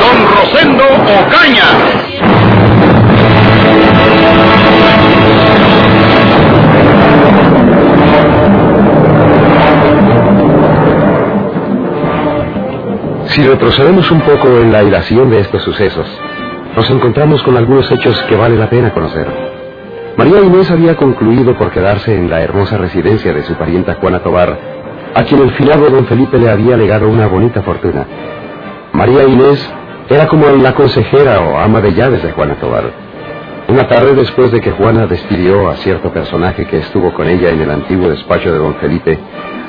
Don Rosendo Ocaña. Si retrocedemos un poco en la hilación de estos sucesos, nos encontramos con algunos hechos que vale la pena conocer. María Inés había concluido por quedarse en la hermosa residencia de su parienta Juana Tobar, a quien el finado don Felipe le había legado una bonita fortuna. María Inés era como la consejera o ama de llaves de Juana Tobar. Una tarde después de que Juana despidió a cierto personaje que estuvo con ella en el antiguo despacho de don Felipe,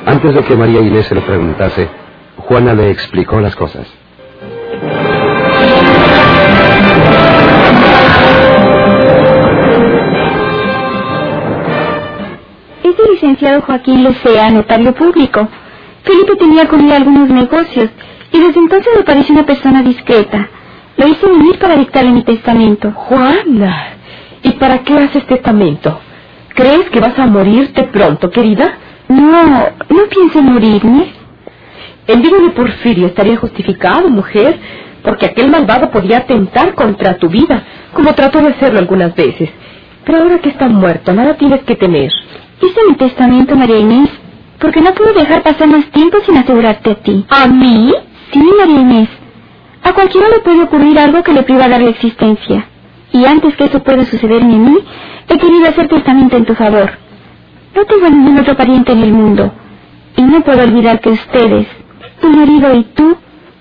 antes de que María Inés se lo preguntase, Juana le explicó las cosas. Es el licenciado Joaquín Lecea, notario público. Felipe tenía con él algunos negocios y desde entonces me pareció una persona discreta. Lo hice venir para dictarle mi testamento. Juana, ¿y para qué haces testamento? ¿Crees que vas a morirte pronto, querida? No, no pienso morirme. El digo de Porfirio estaría justificado, mujer, porque aquel malvado podía atentar contra tu vida, como trató de hacerlo algunas veces. Pero ahora que está muerto, nada tienes que temer. Hice mi testamento, María Inés, porque no puedo dejar pasar más tiempo sin asegurarte a ti. ¿A mí? Sí, María Inés. A cualquiera le puede ocurrir algo que le priva dar la existencia. Y antes que eso pueda sucederme a mí, he querido hacer testamento en tu favor. No tengo ningún otro pariente en el mundo. Y no puedo olvidar que ustedes, tu marido y tú,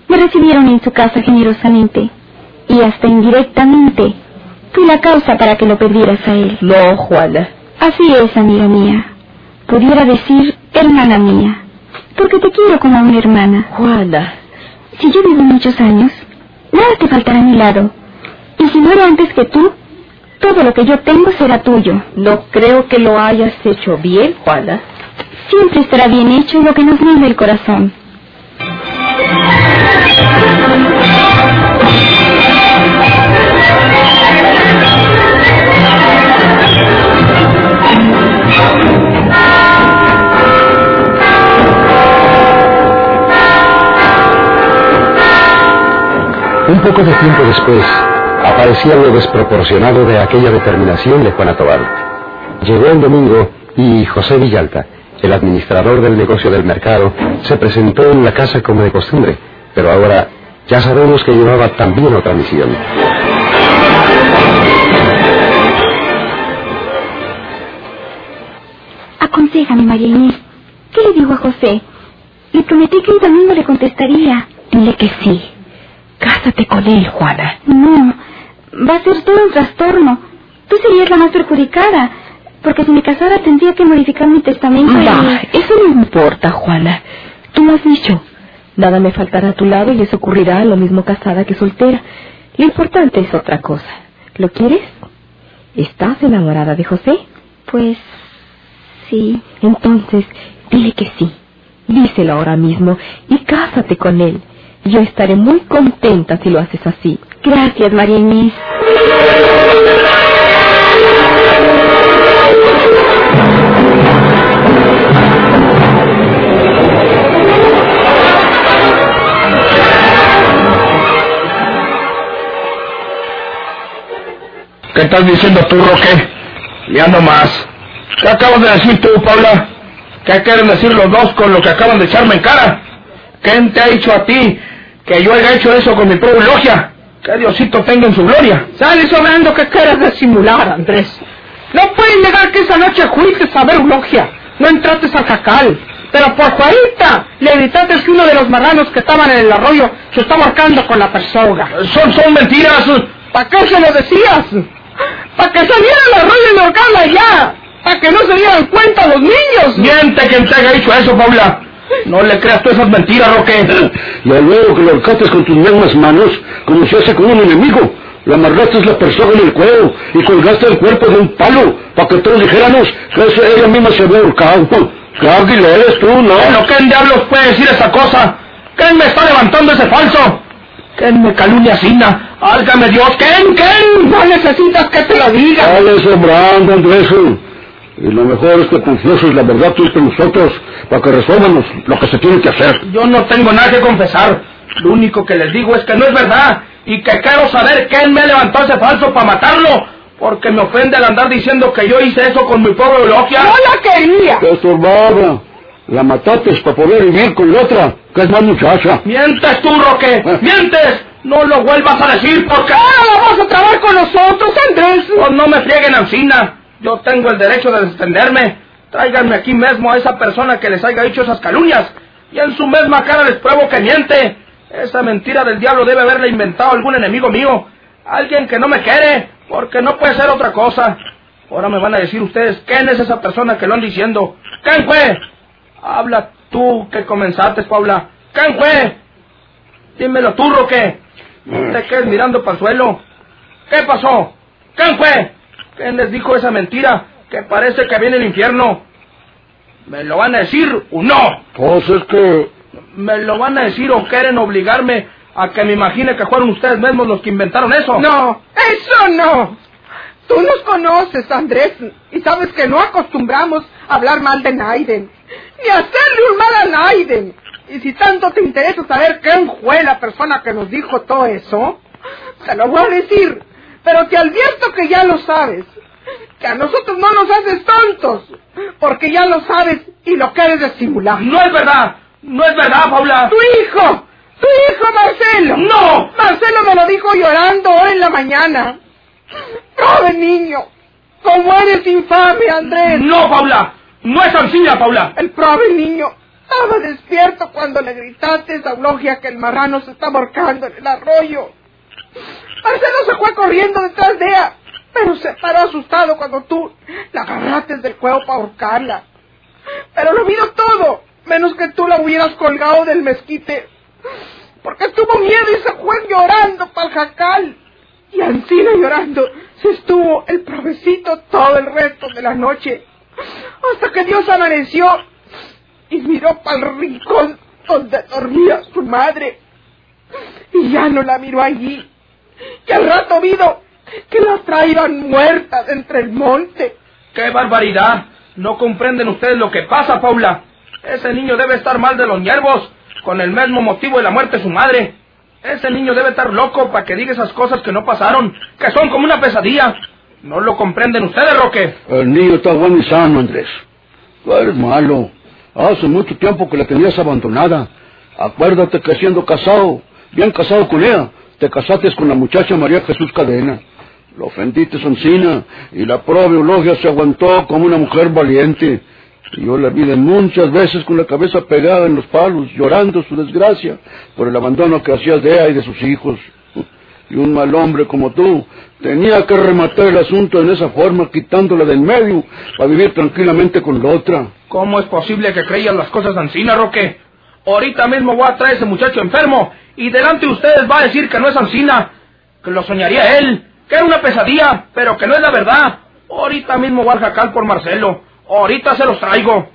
me recibieron en su casa generosamente. Y hasta indirectamente, fui la causa para que lo perdieras a él. No, Juana. Así es, amiga mía. Pudiera decir hermana mía. Porque te quiero como a una hermana. Juana. Si yo vivo muchos años, nada te faltará a mi lado. Y si muero antes que tú, todo lo que yo tengo será tuyo. No creo que lo hayas hecho bien, Juana. Siempre estará bien hecho lo que nos manda el corazón. Un poco de tiempo después, aparecía lo desproporcionado de aquella determinación de Juana Tobar. Llegó el domingo y José Villalta, el administrador del negocio del mercado, se presentó en la casa como de costumbre, pero ahora ya sabemos que llevaba también otra misión. Aconsejame, María Inés. ¿Qué le digo a José? Le prometí que el domingo le contestaría. Dile que sí. Cásate con él, Juana. No, va a ser todo un trastorno. Tú serías la más perjudicada, porque si me casara tendría que modificar mi testamento. y- Va, eso no importa, Juana. Tú lo has dicho. Nada me faltará a tu lado y eso ocurrirá lo mismo casada que soltera. Lo importante es otra cosa. ¿Lo quieres? ¿Estás enamorada de José? Pues sí. Entonces, dile que sí. Díselo ahora mismo y cásate con él. Yo estaré muy contenta si lo haces así. Gracias, María Inés. ¿Qué estás diciendo tú, Roque? Ya no más. ¿Qué acabas de decir tú, Paula? ¿Qué quieren decir los dos con lo que acaban de echarme en cara? ¿Quién te ha dicho a ti que yo haya hecho eso con mi propia logia? Que Diosito tenga en su gloria. Sale sobrando que quieres disimular, Andrés. No puedes negar que esa noche fuiste a ver logia. No entraste al jacal. Pero por Juanita le evitaste que uno de los marranos que estaban en el arroyo se está marcando con la persona. Son, son mentiras. ¿Para qué se lo decías? Para que saliera el arroyo y lo cala ya. Para que no se dieran cuenta los niños. Miente quien te haya dicho eso, Paula. No le creas tú esas mentiras, Roque. Y luego que lo alcances con tus mismas manos, como se hace con un enemigo. Le amarraste la persona en el cuello y colgaste el cuerpo de un palo para que todos dijéramos que ella misma se había ahorcado. ¿Qué águila eres tú, no? ¿Pero quién diablos puede decir esa cosa? ¿Quién me está levantando ese falso? ¿Quién me calunia asina? ¡Álgame Dios! ¿Quién? ¿Quién? No necesitas que te lo diga. Dale sobrando, Andrés. Y lo mejor es que confieses la verdad tú entre nosotros para que resuelvamos lo que se tiene que hacer. Yo no tengo nada que confesar. Lo único que les digo es que no es verdad y que quiero saber quién me levantó ese falso para matarlo. Porque me ofende al andar diciendo que yo hice eso con mi pobre Elogia. No la quería. Te estorbaba. La mataste para poder vivir con la otra, que es más muchacha. ¡Mientes tú, Roque! ¡Mientes! No lo vuelvas a decir porque... Ahora la vas a trabar con nosotros, Andrés. Pues no me frieguen, Ancina. Yo tengo el derecho de defenderme. Tráiganme aquí mismo a esa persona que les haya dicho esas calumnias. Y en su misma cara les pruebo que miente. Esa mentira del diablo debe haberla inventado algún enemigo mío. Alguien que no me quiere, porque no puede ser otra cosa. Ahora me van a decir ustedes quién es esa persona que lo han diciendo. ¿Quién fue? Habla tú que comenzaste, Paula. ¿Quién fue? Dímelo tú, Roque. No te quedes mirando para el suelo. ¿Qué pasó? ¿Quién fue? ¿Quién les dijo esa mentira? Que parece que viene el infierno. ¿Me lo van a decir o no? Pues es que... ¿Me lo van a decir o quieren obligarme a que me imagine que fueron ustedes mismos los que inventaron eso? No, eso no. Tú nos conoces, Andrés, y sabes que no acostumbramos a hablar mal de Naiden, ni hacerle un mal a Naiden. Y si tanto te interesa saber quién fue la persona que nos dijo todo eso, te lo voy a decir. Pero te advierto que ya lo sabes. Que a nosotros no nos haces tontos. Porque ya lo sabes y lo quieres disimular. No es verdad. No es verdad, Paula. ¡Tu hijo! ¡Tu hijo Marcelo! ¡No! Marcelo me lo dijo llorando hoy en la mañana. ¡Pobre niño! ¿Cómo eres infame, Andrés? No, Paula. No es sencilla, Paula. El pobre niño estaba despierto cuando le gritaste a Eulogia que el marrano se está ahorcando en el arroyo. Marcelo se fue corriendo detrás de ella, pero se paró asustado cuando tú la agarraste del cuello para ahorcarla. Pero lo vino todo, menos que tú la hubieras colgado del mezquite, porque tuvo miedo y se fue llorando para el jacal. Y Ancina llorando se estuvo el provecito todo el resto de la noche, hasta que Dios amaneció y miró para el rincón donde dormía su madre. Y ya no la miró allí. Y al rato vino que la traían muerta de entre el monte. ¡Qué barbaridad! No comprenden ustedes lo que pasa, Paula. Ese niño debe estar mal de los nervios, con el mismo motivo de la muerte de su madre. Ese niño debe estar loco para que diga esas cosas que no pasaron, que son como una pesadilla. ¿No lo comprenden ustedes, Roque? El niño está bueno y sano, Andrés. Tú eres malo. Hace mucho tiempo que la tenías abandonada. Acuérdate que siendo casado, bien casado con ella, te casaste con la muchacha María Jesús Cadena. Lo ofendiste Sancina y la pobre Eulogia se aguantó como una mujer valiente. Yo la vi de muchas veces con la cabeza pegada en los palos, llorando su desgracia por el abandono que hacías de ella y de sus hijos. Y un mal hombre como tú tenía que rematar el asunto en esa forma, quitándola del medio, para vivir tranquilamente con la otra. ¿Cómo es posible que creían las cosas Ancina, Roque? Ahorita mismo voy a traer a ese muchacho enfermo y delante de ustedes va a decir que no es Ancina, que lo soñaría él, que era una pesadilla, pero que no es la verdad. Ahorita mismo voy a jacal por Marcelo. Ahorita se los traigo.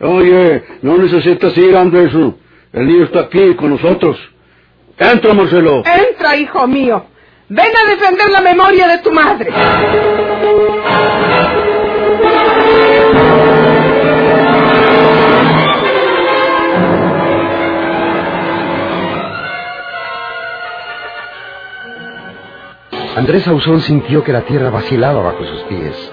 Oye, no necesitas ir, Andrés. El niño está aquí con nosotros. Entra, Marcelo. Entra, hijo mío. Ven a defender la memoria de tu madre. Andrés Ausón sintió que la tierra vacilaba bajo sus pies.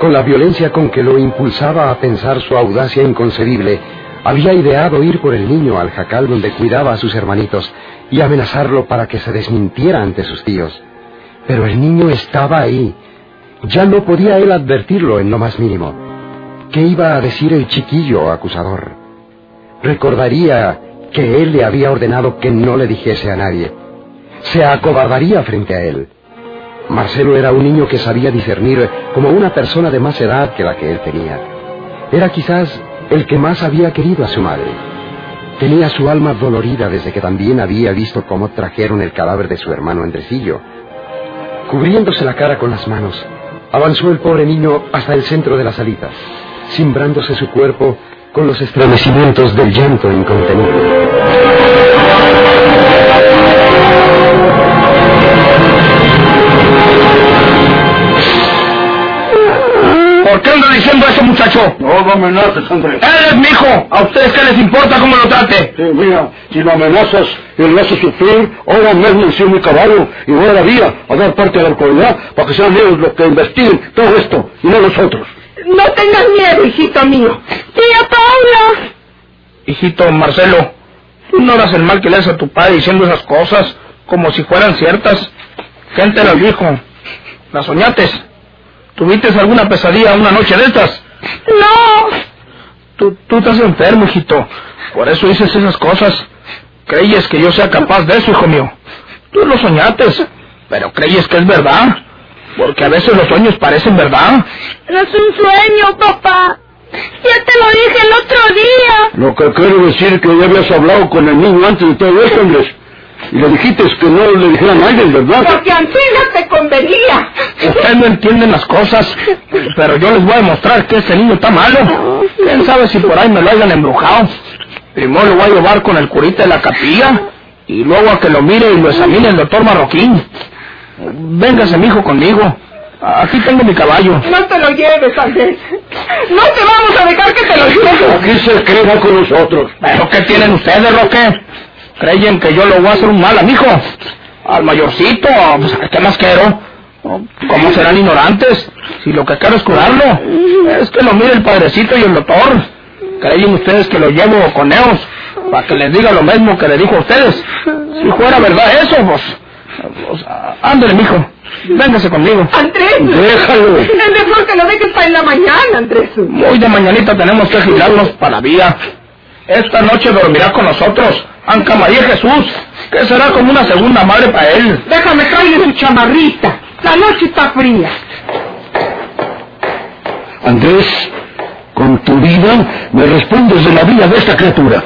Con la violencia con que lo impulsaba a pensar su audacia inconcebible, había ideado ir por el niño al jacal donde cuidaba a sus hermanitos y amenazarlo para que se desmintiera ante sus tíos. Pero el niño estaba ahí. Ya no podía él advertirlo en lo más mínimo. ¿Qué iba a decir el chiquillo acusador? Recordaría que él le había ordenado que no le dijese a nadie. Se acobardaría frente a él. Marcelo era un niño que sabía discernir como una persona de más edad que la que él tenía. Era quizás el que más había querido a su madre. Tenía su alma dolorida desde que también había visto cómo trajeron el cadáver de su hermano Andresillo, Cubriéndose la cara con las manos, avanzó el pobre niño hasta el centro de la salita, cimbrándose su cuerpo con los estremecimientos del llanto incontenible. ¿Por qué anda diciendo eso, muchacho? No lo amenaces, Andrés. Él es mi hijo. ¿A ustedes qué les importa cómo lo trate? Sí, mira, si lo amenazas y le haces sufrir, ahora mismo encima mi caballo y voy a la vía a dar parte a la autoridad para que sean ellos los que investiguen todo esto y no nosotros. No tengas miedo, hijito mío. Tía Paula. Hijito Marcelo, tú no harás el mal que le haces a tu padre diciendo esas cosas como si fueran ciertas. ¿Quién te las dijo? ¿Las soñates? ¿Tuviste alguna pesadilla una noche de estas? No. Tú, tú estás enfermo, hijito. Por eso dices esas cosas. ¿Creyes que yo sea capaz de eso, hijo mío? Tú lo soñates, pero creyes que es verdad. Porque a veces los sueños parecen verdad. No es un sueño, papá. Ya te lo dije el otro día. Lo que quiero decir que ya habías hablado con el niño antes de todo esto, Andrés. Y le dijiste que no le dijera a nadie, ¿verdad? Porque antes no te. Ustedes no entienden las cosas, pero yo les voy a demostrar que ese niño está malo. ¿Quién sabe si por ahí me lo hayan embrujado? Primero lo voy a llevar con el curita de la capilla y luego a que lo mire y lo examine el doctor Marroquín. Véngase, mi hijo, conmigo. Aquí tengo mi caballo. No te lo lleves, Andrés. No te vamos a dejar que te lo lleves. Aquí se queda con nosotros. ¿Pero qué tienen ustedes, Roque? ¿Creyen que yo le voy a hacer un mal a mi hijo? Al mayorcito, pues, ¿qué más quiero? ¿Cómo serán ignorantes? Si lo que quiero es curarlo. Es que lo mire el padrecito y el doctor. ¿Creen ustedes que lo llevo con ellos? Para que les diga lo mismo que le dijo a ustedes. Si fuera verdad eso, pues... pues ándale, mijo. Véngase conmigo. Andrés. Déjalo. Es mejor que lo dejes para en la mañana, Andrés. Muy de mañanita tenemos que girarnos para la vía. Esta noche dormirá con nosotros Anca María Jesús, que será como una segunda madre para él. Déjame traerle su chamarrita. La noche está fría. Andrés, con tu vida me respondes de la vida de esta criatura.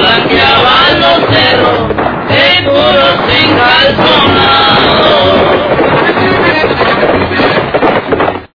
Yeah.